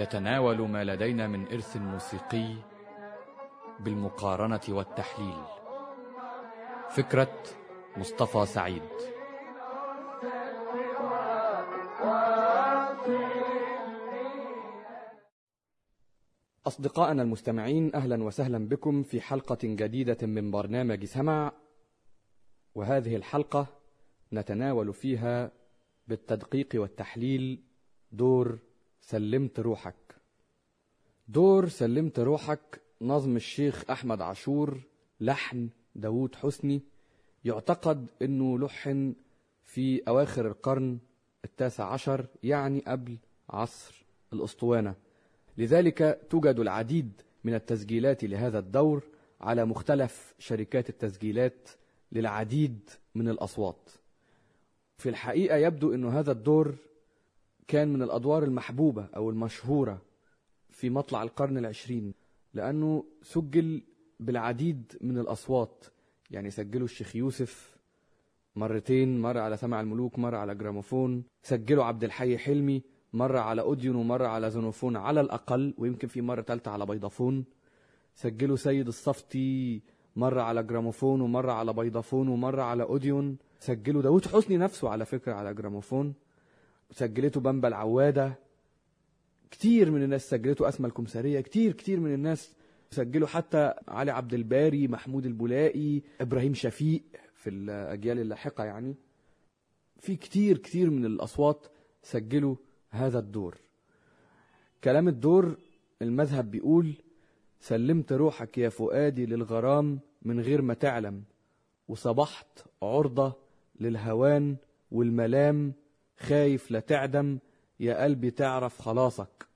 يتناول ما لدينا من إرث موسيقي بالمقارنة والتحليل. فكرة مصطفى سعيد. أصدقائنا المستمعين أهلا وسهلا بكم في حلقة جديدة من برنامج سمع وهذه الحلقة نتناول فيها بالتدقيق والتحليل دور سلمت روحك. دور سلمت روحك نظم الشيخ أحمد عاشور لحن داوود حسني يعتقد أنه لحن في أواخر القرن التاسع عشر يعني قبل عصر الأسطوانة. لذلك توجد العديد من التسجيلات لهذا الدور على مختلف شركات التسجيلات للعديد من الأصوات. في الحقيقة يبدو أن هذا الدور كان من الأدوار المحبوبة أو المشهورة في مطلع القرن العشرين لأنه سجل بالعديد من الأصوات. يعني سجلوا الشيخ يوسف مرتين مرة على سمع الملوك مرة على جراموفون. سجلوا عبد الحي حلمي مرة على أوديون ومرة على زونوفون على الأقل ويمكن في مرة ثالثة على بيضافون. سجلوا سيد الصفتي مرة على جراموفون ومرة على بيضافون ومرة على أوديون. سجلوا داود حسني نفسه على فكرة على جراموفون. سجلته بامبا العوادة كتير من الناس سجلته أسمى الكمسارية. كتير كتير من الناس سجلوا حتى علي عبد الباري محمود البولائي إبراهيم شفيق في الأجيال اللاحقة يعني. في كتير كتير من الأصوات سجلوا هذا الدور. كلام الدور المذهب بيقول سلمت روحك يا فؤادي للغرام من غير ما تعلم وصبحت عرضة للهوان والملام خايف لا تعدم يا قلبي تعرف خلاصك.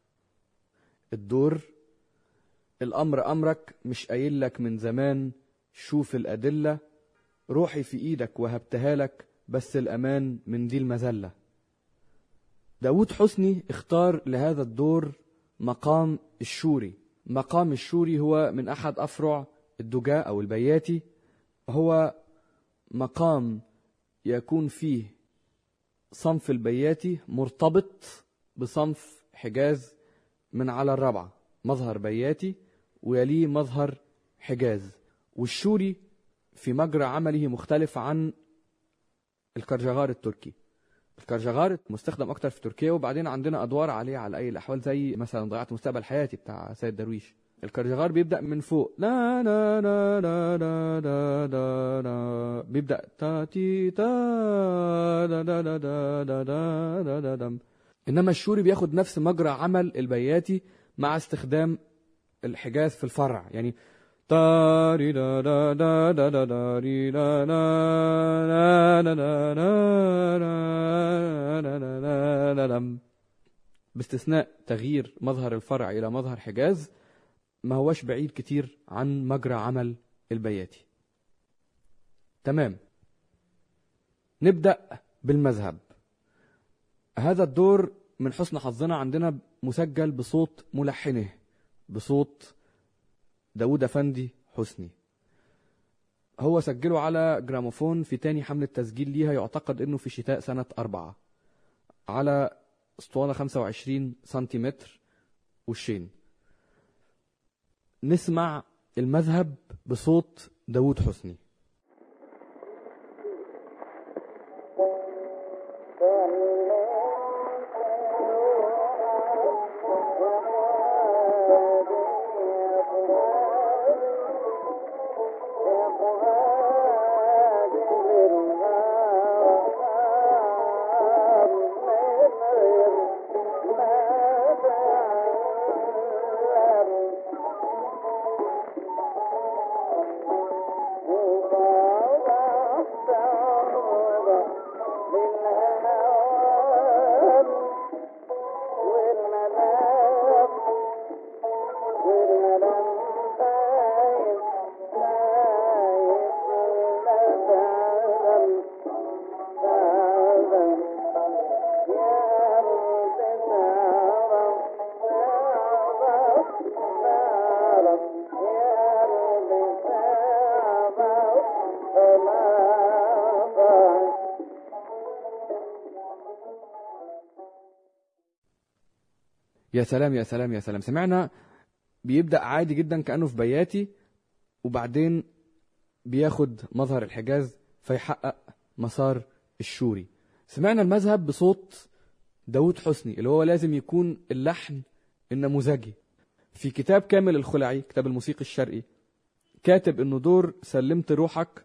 الدور الأمر أمرك مش قايل لك من زمان شوف الأدلة روحي في إيدك وهبتها لك بس الأمان من دي المذلة. داود حسني اختار لهذا الدور مقام الشوري. مقام الشوري هو من أحد أفرع الدجاء أو البياتي هو مقام يكون فيه صنف البياتي مرتبط بصنف حجاز من على الرابعة مظهر بياتي ويليه مظهر حجاز والشوري في مجرى عمله مختلف عن الكرجغار التركي. الكرجغار مستخدم أكتر في تركيا وبعدين عندنا أدوار عليه على أي الأحوال زي مثلا ضيعت مستقبل حياتي بتاع سيد درويش. الكرجغار بيبدا من فوق لا لا لا لا لا لا لا لا بيبدا تا تي تا لا لا لا لا لا لا لا لا انما الشوري بياخد نفس مجرى عمل البياتي مع استخدام الحجاز في الفرع يعني تا ري لا لا لا لا لا لا لا لا لا لا لا لا لا لا لا لا لا باستثناء تغيير مظهر الفرع إلى مظهر حجاز ما هوش بعيد كتير عن مجرى عمل البياتي. تمام. نبدأ بالمذهب. هذا الدور من حسن حظنا عندنا مسجل بصوت ملحنه بصوت داود أفندي حسني. هو سجله على جراموفون في تاني حملة تسجيل ليها يعتقد إنه في شتاء سنة أربعة على أسطوانة 25 سنتيمتر وشين نسمع المذهب بصوت داود حسني. يا سلام يا سلام يا سلام. سمعنا بيبدأ عادي جدا كأنه في بياتي وبعدين بياخد مظهر الحجاز فيحقق مسار الشوري. سمعنا المذهب بصوت داود حسني اللي هو لازم يكون اللحن النموذجي. في كتاب كامل الخلعي كتاب الموسيقى الشرقي كاتب إنه دور سلمت روحك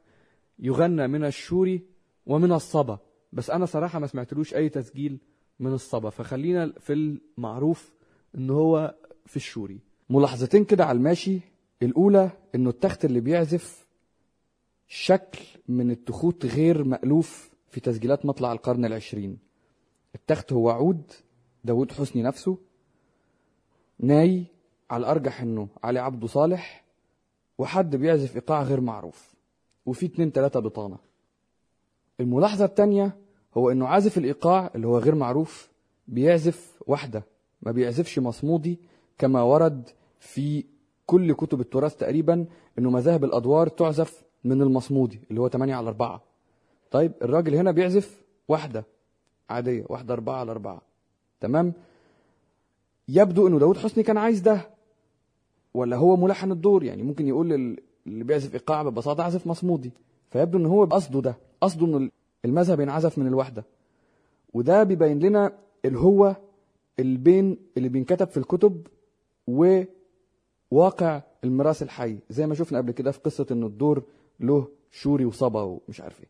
يغنى من الشوري ومن الصبا. بس أنا صراحة ما سمعتلوش أي تسجيل من الصبا. فخلينا في المعروف إن هو في الشوري. ملاحظتين كده على الماشي. الأولى إنه التخت اللي بيعزف شكل من التخوت غير مألوف في تسجيلات مطلع القرن العشرين. التخت هو عود داود حسني نفسه ناي على الأرجح إنه علي عبده صالح وحد بيعزف إيقاع غير معروف وفي اتنين تلاتة بطانة. الملاحظة التانية هو إنه عازف الإيقاع اللي هو غير معروف بيعزف واحدة. ما بيعزفش مصمودي كما ورد في كل كتب التراث تقريبا إنه مذاهب الأدوار تعزف من المصمودي اللي هو 8 على 4 طيب الراجل هنا بيعزف واحدة عادية واحدة أربعة على أربعة. تمام؟ يبدو إنه داود حسني كان عايز ده. ولا هو ملحن الدور؟ يعني ممكن يقول لل- اللي بيعزف إيقاع ببساطة عزف مصمودي. فيبدو إن هو قصده ده. قصده إنه المذهب ينعزف من الوحدة وده بيبين لنا الهوة اللي بين اللي بينكتب في الكتب وواقع الميراث الحي زي ما شفنا قبل كده في قصة إن الدور له شوري وصبا ومش عارف إيه.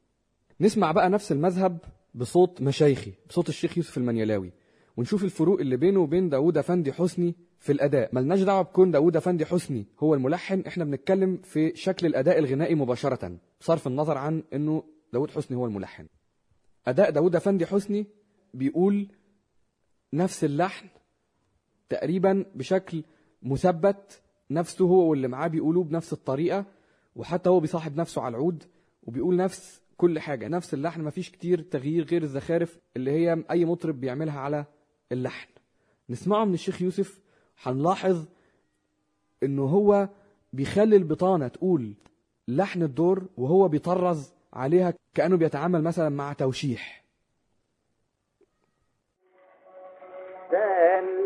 نسمع بقى نفس المذهب بصوت مشايخي بصوت الشيخ يوسف المنيلاوي ونشوف الفروق اللي بينه وبين داوود أفندي حسني في الأداء. ملناش دعوة بكون داوود أفندي حسني هو الملحن إحنا بنتكلم في شكل الأداء الغنائي مباشرة بصرف النظر عن إنه داوود حسني هو الملحن. أداء داوود أفندي حسني بيقول نفس اللحن تقريبا بشكل مثبت نفسه هو واللي معاه بيقولوه بنفس الطريقة وحتى هو بيصاحب نفسه على العود وبيقول نفس كل حاجة نفس اللحن مفيش كتير تغيير غير الزخارف اللي هي أي مطرب بيعملها على اللحن. نسمعه من الشيخ يوسف هنلاحظ إنه هو بيخلي البطانة تقول لحن الدور وهو بيطرز عليها كأنه بيتعامل مثلا مع توشيح. سلمت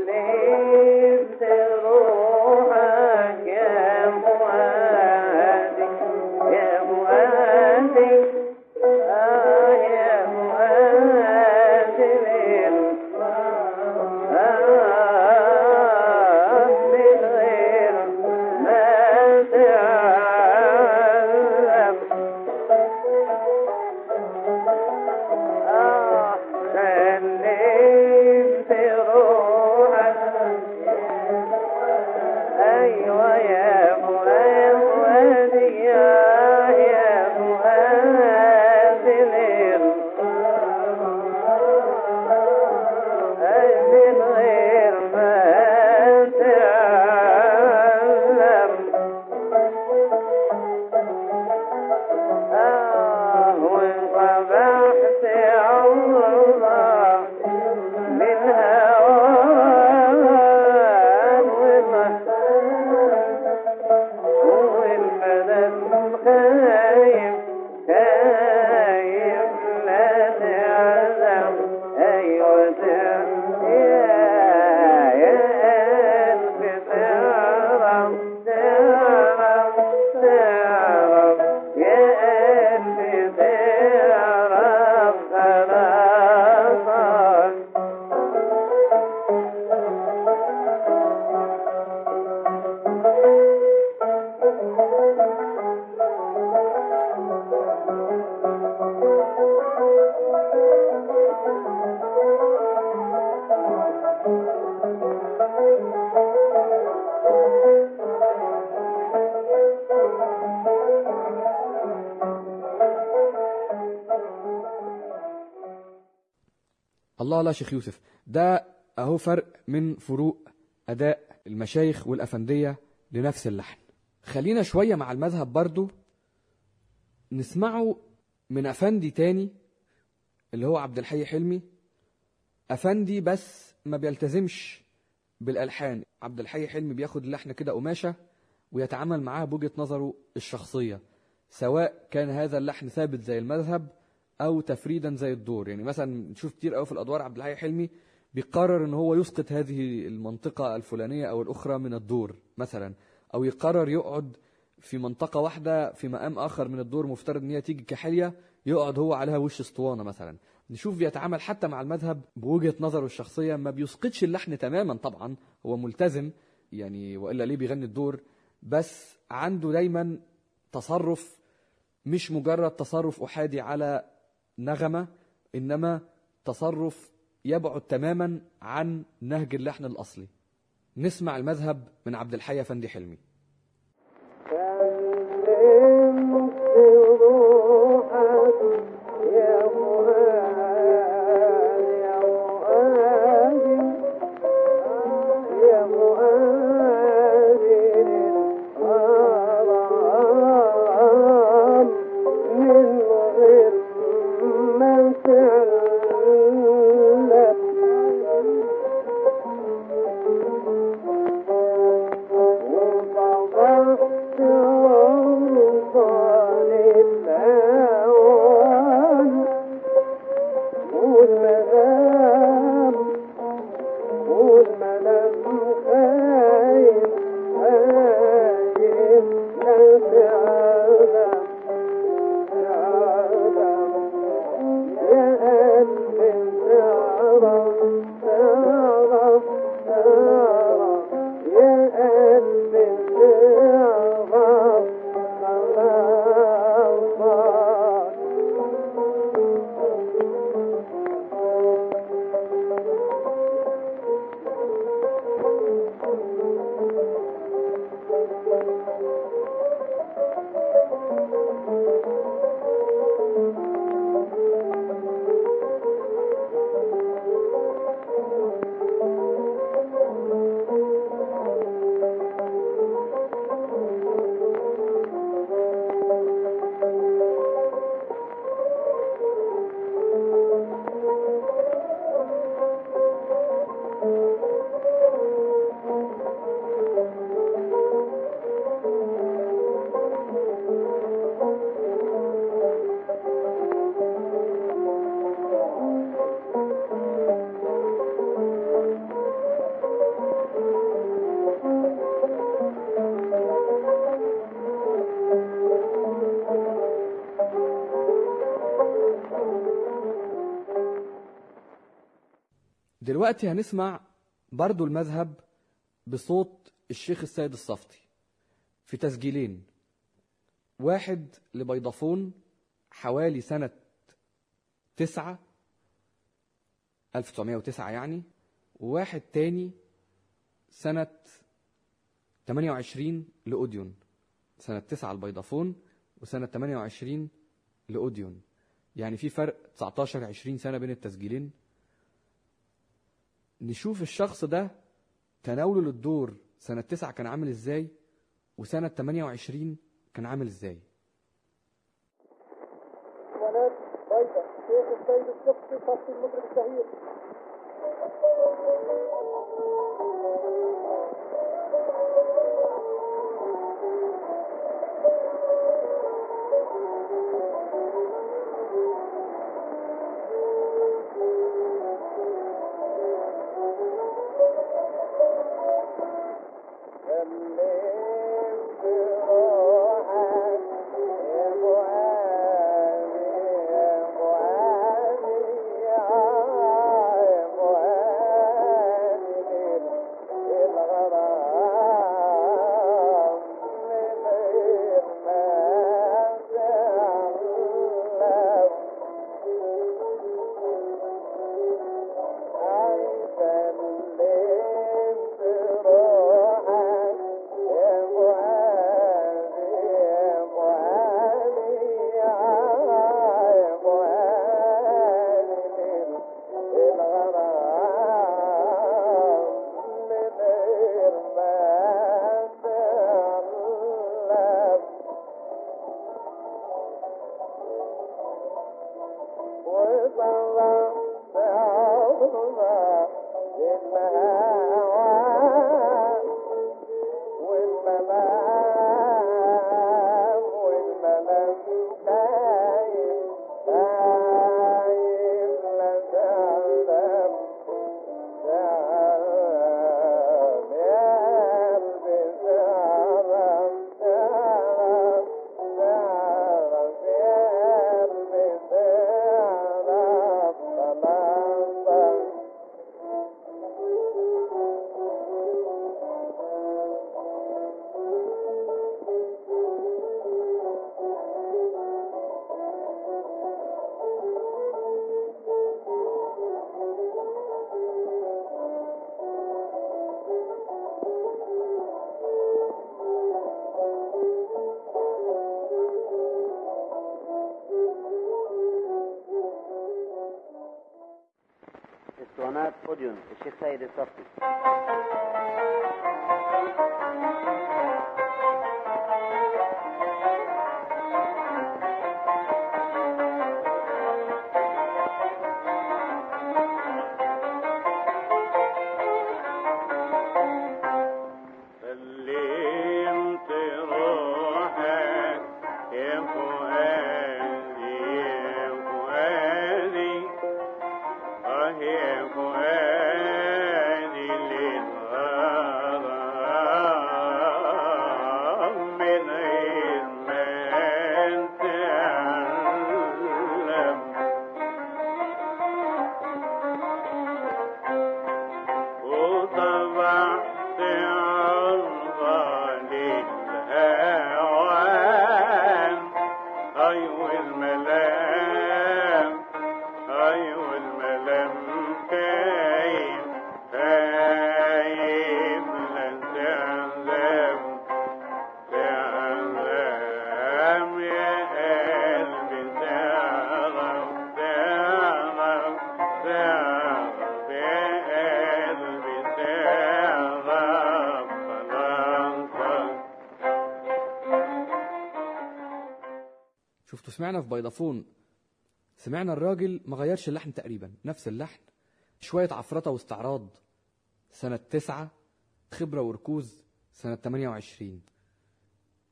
الله لا شيخ يوسف ده أهو فرق من فروق أداء المشايخ والأفندية لنفس اللحن. خلينا شوية مع المذهب برضو نسمعه من أفندي تاني اللي هو عبد الحي حلمي. أفندي بس ما بيلتزمش بالألحان. عبد الحي حلمي بياخد اللحن كده قماشة ويتعامل معاه بوجهة نظره الشخصية سواء كان هذا اللحن ثابت زي المذهب أو تفريدا زي الدور. يعني مثلا نشوف كتير قوي في الأدوار عبد الحي حلمي بيقرر إن هو يسقط هذه المنطقة الفلانية أو الأخرى من الدور مثلا أو يقرر يقعد في منطقة واحدة في مقام آخر من الدور مفترض إن هي تيجي كحلية يقعد هو عليها وش اسطوانة مثلا. نشوف بيتعامل حتى مع المذهب بوجهة نظره الشخصية ما بيسقطش اللحن تماما طبعا هو ملتزم يعني وإلا ليه بيغني الدور بس عنده دايما تصرف مش مجرد تصرف أحادي على نغمة إنما تصرف يبعد تماما عن نهج اللحن الأصلي. نسمع المذهب من عبد الحي افندي حلمي. دلوقتي هنسمع برضو المذهب بصوت الشيخ السيد الصفتي في تسجيلين. واحد لبيضافون حوالي سنة تسعة 1909 يعني وواحد تاني سنة 28 لأوديون سنة 9 البيضافون وسنة 28 لأوديون. يعني في فرق 19 20 سنة بين التسجيلين. نشوف الشخص ده تناوله للدور سنة 9 كان عامل إزاي وسنة 28 كان عامل إزاي. شيخ السيد الصفتي صفتي المطرب الشهير الاكورديون الشيخ سيد الصفتي سلمت Ah. شفتوا سمعنا في بيضافون سمعنا الراجل ما غيرش اللحن تقريبا نفس اللحن شوية عفرطة واستعراض سنة تسعة خبرة وركوز سنة 28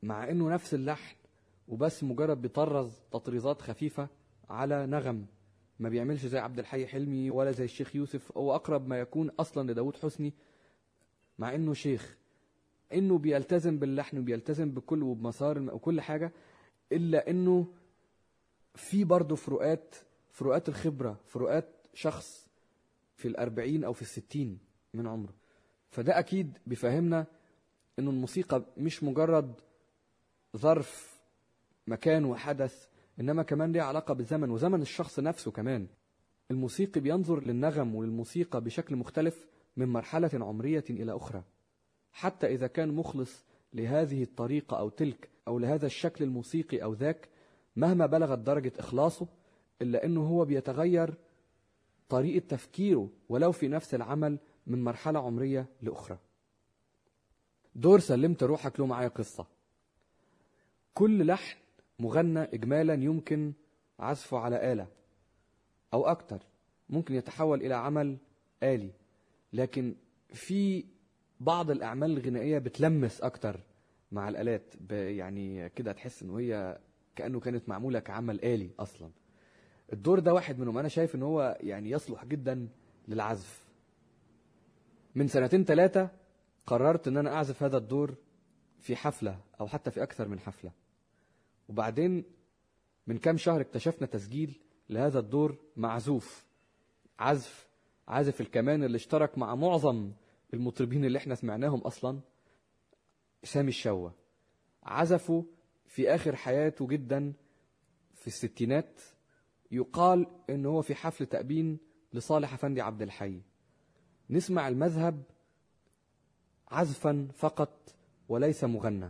مع إنه نفس اللحن وبس مجرد بيطرز تطريزات خفيفة على نغم ما بيعملش زي عبد الحي حلمي ولا زي الشيخ يوسف هو أقرب ما يكون أصلا لداود حسني. مع إنه شيخ إنه بيلتزم باللحن وبيلتزم بكل وبمسار وكل حاجة إلا إنه في برضه فروقات فروقات الخبرة فروقات شخص في الأربعين أو في الستين من عمره. فده أكيد بيفهمنا إنه الموسيقى مش مجرد ظرف مكان وحدث إنما كمان ليها علاقة بالزمن وزمن الشخص نفسه كمان. الموسيقي بينظر للنغم وللموسيقى بشكل مختلف من مرحلة عمرية إلى أخرى. حتى إذا كان مخلص لهذه الطريقة أو تلك أو لهذا الشكل الموسيقي أو ذاك مهما بلغت درجة إخلاصه إلا أنه هو بيتغير طريقة تفكيره ولو في نفس العمل من مرحلة عمرية لأخرى. دور سلمت روحك له معايا قصة. كل لحن مغنى إجمالا يمكن عزفه على آلة أو أكتر ممكن يتحول إلى عمل آلي لكن في بعض الأعمال الغنائية بتلمس أكتر مع الآلات يعني كده تحس إنه هي كأنه كانت معمولة كعمل آلي أصلا. الدور ده واحد منهم. أنا شايف إن هو يعني يصلح جدا للعزف. من سنتين ثلاثة قررت إن أنا أعزف هذا الدور في حفلة أو حتى في أكثر من حفلة. وبعدين من كام شهر اكتشفنا تسجيل لهذا الدور معزوف. عزف عازف الكمان اللي اشترك مع معظم المطربين اللي إحنا سمعناهم أصلا سامي الشوا عزفوا في آخر حياته جدا في الستينات يقال إن هو في حفل تأبين لصالح أفندي عبد الحي. نسمع المذهب عزفا فقط وليس مغنى.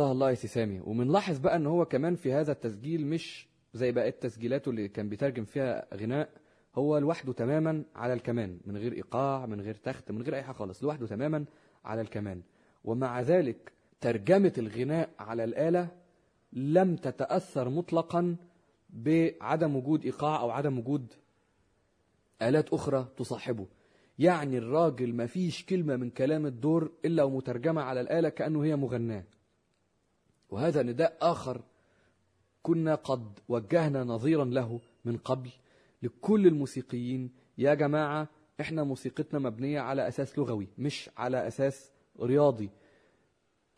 الله الله يا سامي وبنلاحظ بقى إن هو كمان في هذا التسجيل مش زي بقية تسجيلاته اللي كان بيترجم فيها غناء هو لوحده تماما على الكمان من غير إيقاع من غير تخت من غير أي حاجة خالص لوحده تماما على الكمان. ومع ذلك ترجمة الغناء على الآلة لم تتأثر مطلقا بعدم وجود إيقاع أو عدم وجود آلات أخرى تصاحبه. يعني الراجل ما فيش كلمة من كلام الدور إلا ومترجمة على الآلة كأنه هي مغناة. وهذا نداء آخر كنا قد وجهنا نظيرا له من قبل لكل الموسيقيين يا جماعة إحنا موسيقتنا مبنية على أساس لغوي مش على أساس رياضي.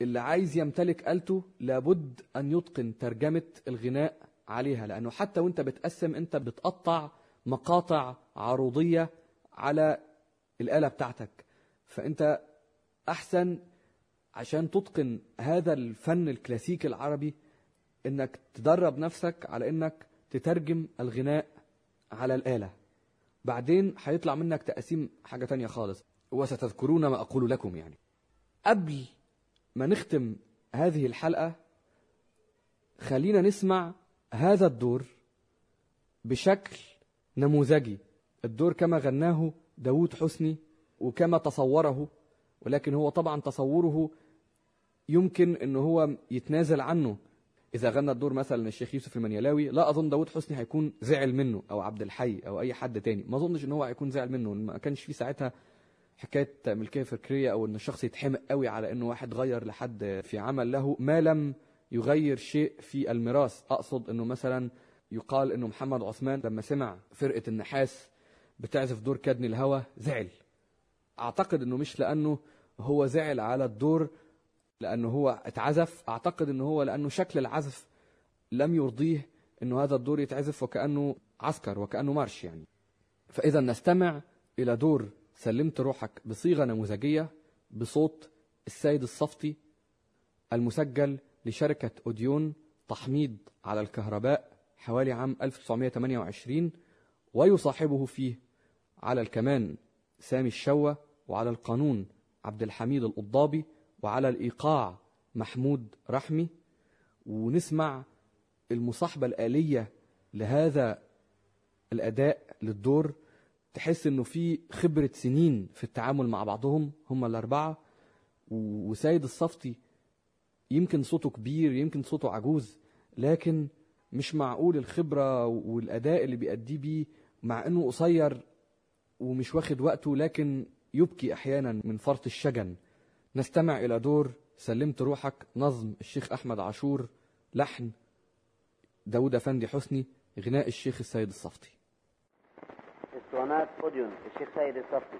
اللي عايز يمتلك آلته لابد أن يتقن ترجمة الغناء عليها لأنه حتى وأنت بتقسم أنت بتقطع مقاطع عروضية على الآلة بتاعتك. فأنت أحسن عشان تتقن هذا الفن الكلاسيكي العربي إنك تدرب نفسك على إنك تترجم الغناء على الآلة. بعدين هيطلع منك تقسيم حاجة تانية خالص. وستذكرون ما أقول لكم يعني. قبل ما نختم هذه الحلقة خلينا نسمع هذا الدور بشكل نموذجي. الدور كما غناه داود حسني وكما تصوره ولكن هو طبعا تصوره يمكن إن هو يتنازل عنه. إذا غنى الدور مثلا الشيخ يوسف المنيلاوي لا أظن داود حسني هيكون زعل منه أو عبد الحي أو أي حد تاني. ما أظنش إن هو هيكون زعل منه. ما كانش في ساعتها حكاية ملكيه فكريه أو إن الشخص يتحمق قوي على انه واحد غير لحد في عمل له. ما لم يغير شيء في الميراث. أقصد إنه مثلا يقال إنه محمد عثمان لما سمع فرقة النحاس بتعزف دور كدني الهوى زعل. أعتقد إنه مش لأنه هو زعل على الدور لأنه هو اتعزف. أعتقد إنه هو لأنه شكل العزف لم يرضيه إنه هذا الدور يتعزف وكأنه عسكر وكأنه مارش يعني. فإذا نستمع إلى دور سلمت روحك بصيغة نموذجية بصوت السيد الصفتي المسجل لشركة أوديون تحميض على الكهرباء حوالي عام 1928 ويصاحبه فيه على الكمان سامي الشوة وعلى القانون عبد الحميد القضابي وعلى الإيقاع محمود رحمي ونسمع المصاحبة الآلية لهذا الأداء للدور. تحس إنه في خبرة سنين في التعامل مع بعضهم هم الأربعة. وسيد الصفتي يمكن صوته كبير يمكن صوته عجوز لكن مش معقول الخبرة والأداء اللي بيأديه بيه مع إنه قصير ومش واخد وقته لكن يبكي أحيانا من فرط الشجن. نستمع إلى دور سلمت روحك نظم الشيخ أحمد عاشور لحن داود أفندي حسني غناء الشيخ السيد الصفتي. اسطوانات اوديون الشيخ سيد الصفتي.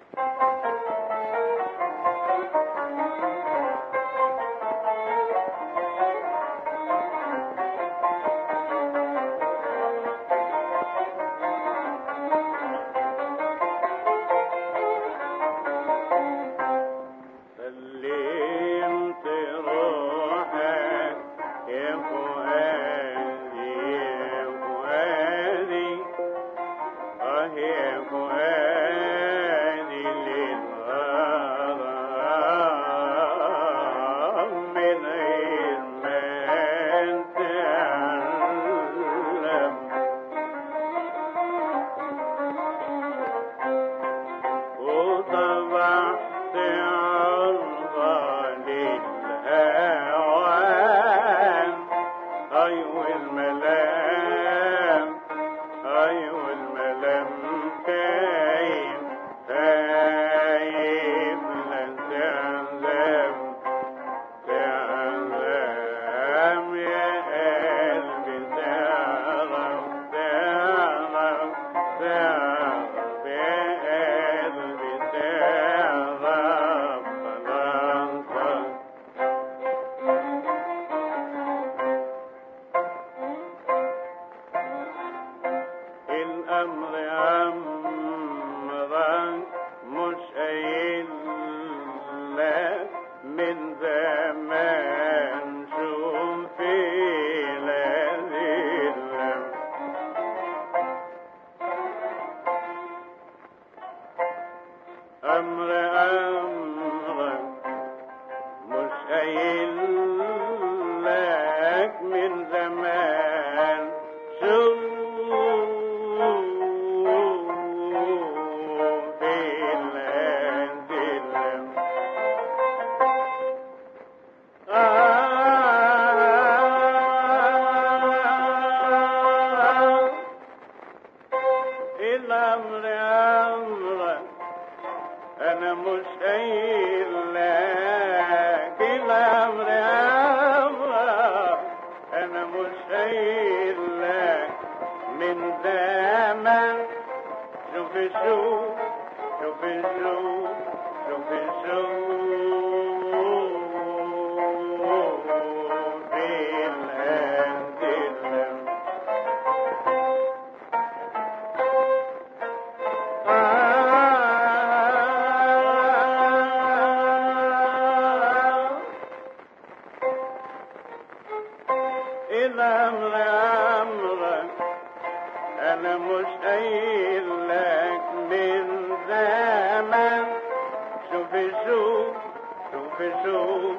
Chumbishu,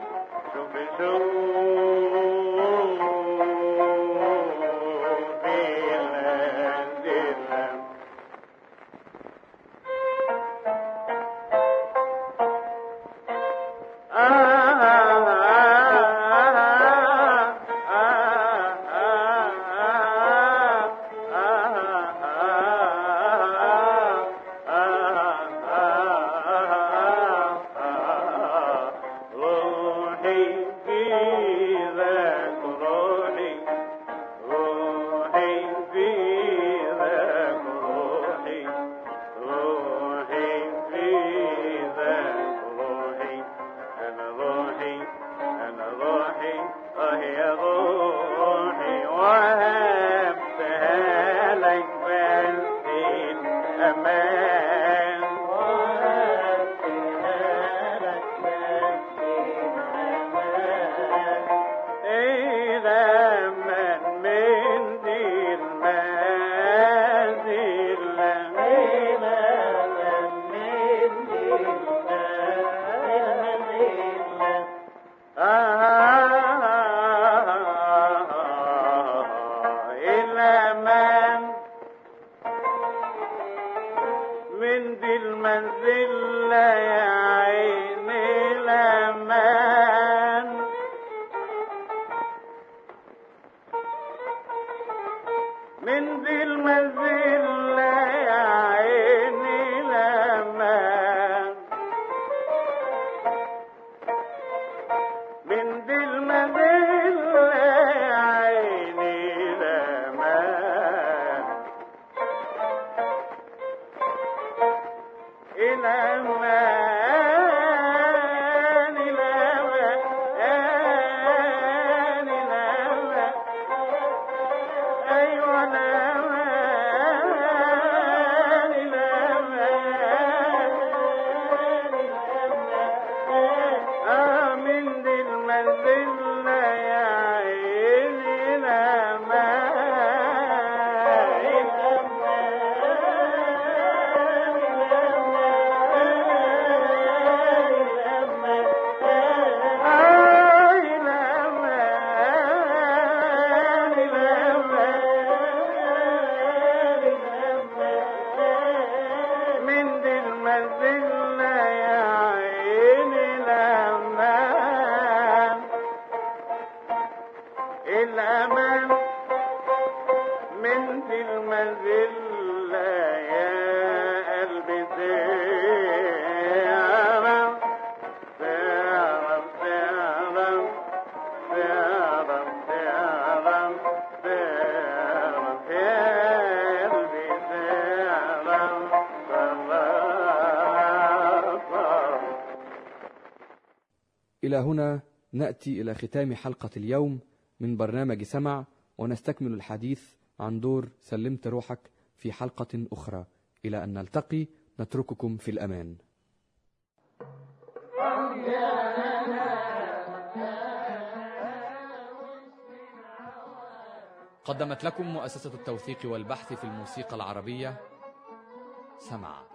Chumbishu. man. And then. إلى هنا نأتي إلى ختام حلقة اليوم من برنامج سمع ونستكمل الحديث عن دور سلمت روحك في حلقة أخرى. إلى أن نلتقي نترككم في الأمان. قدمت لكم مؤسسة التوثيق والبحث في الموسيقى العربية. سمع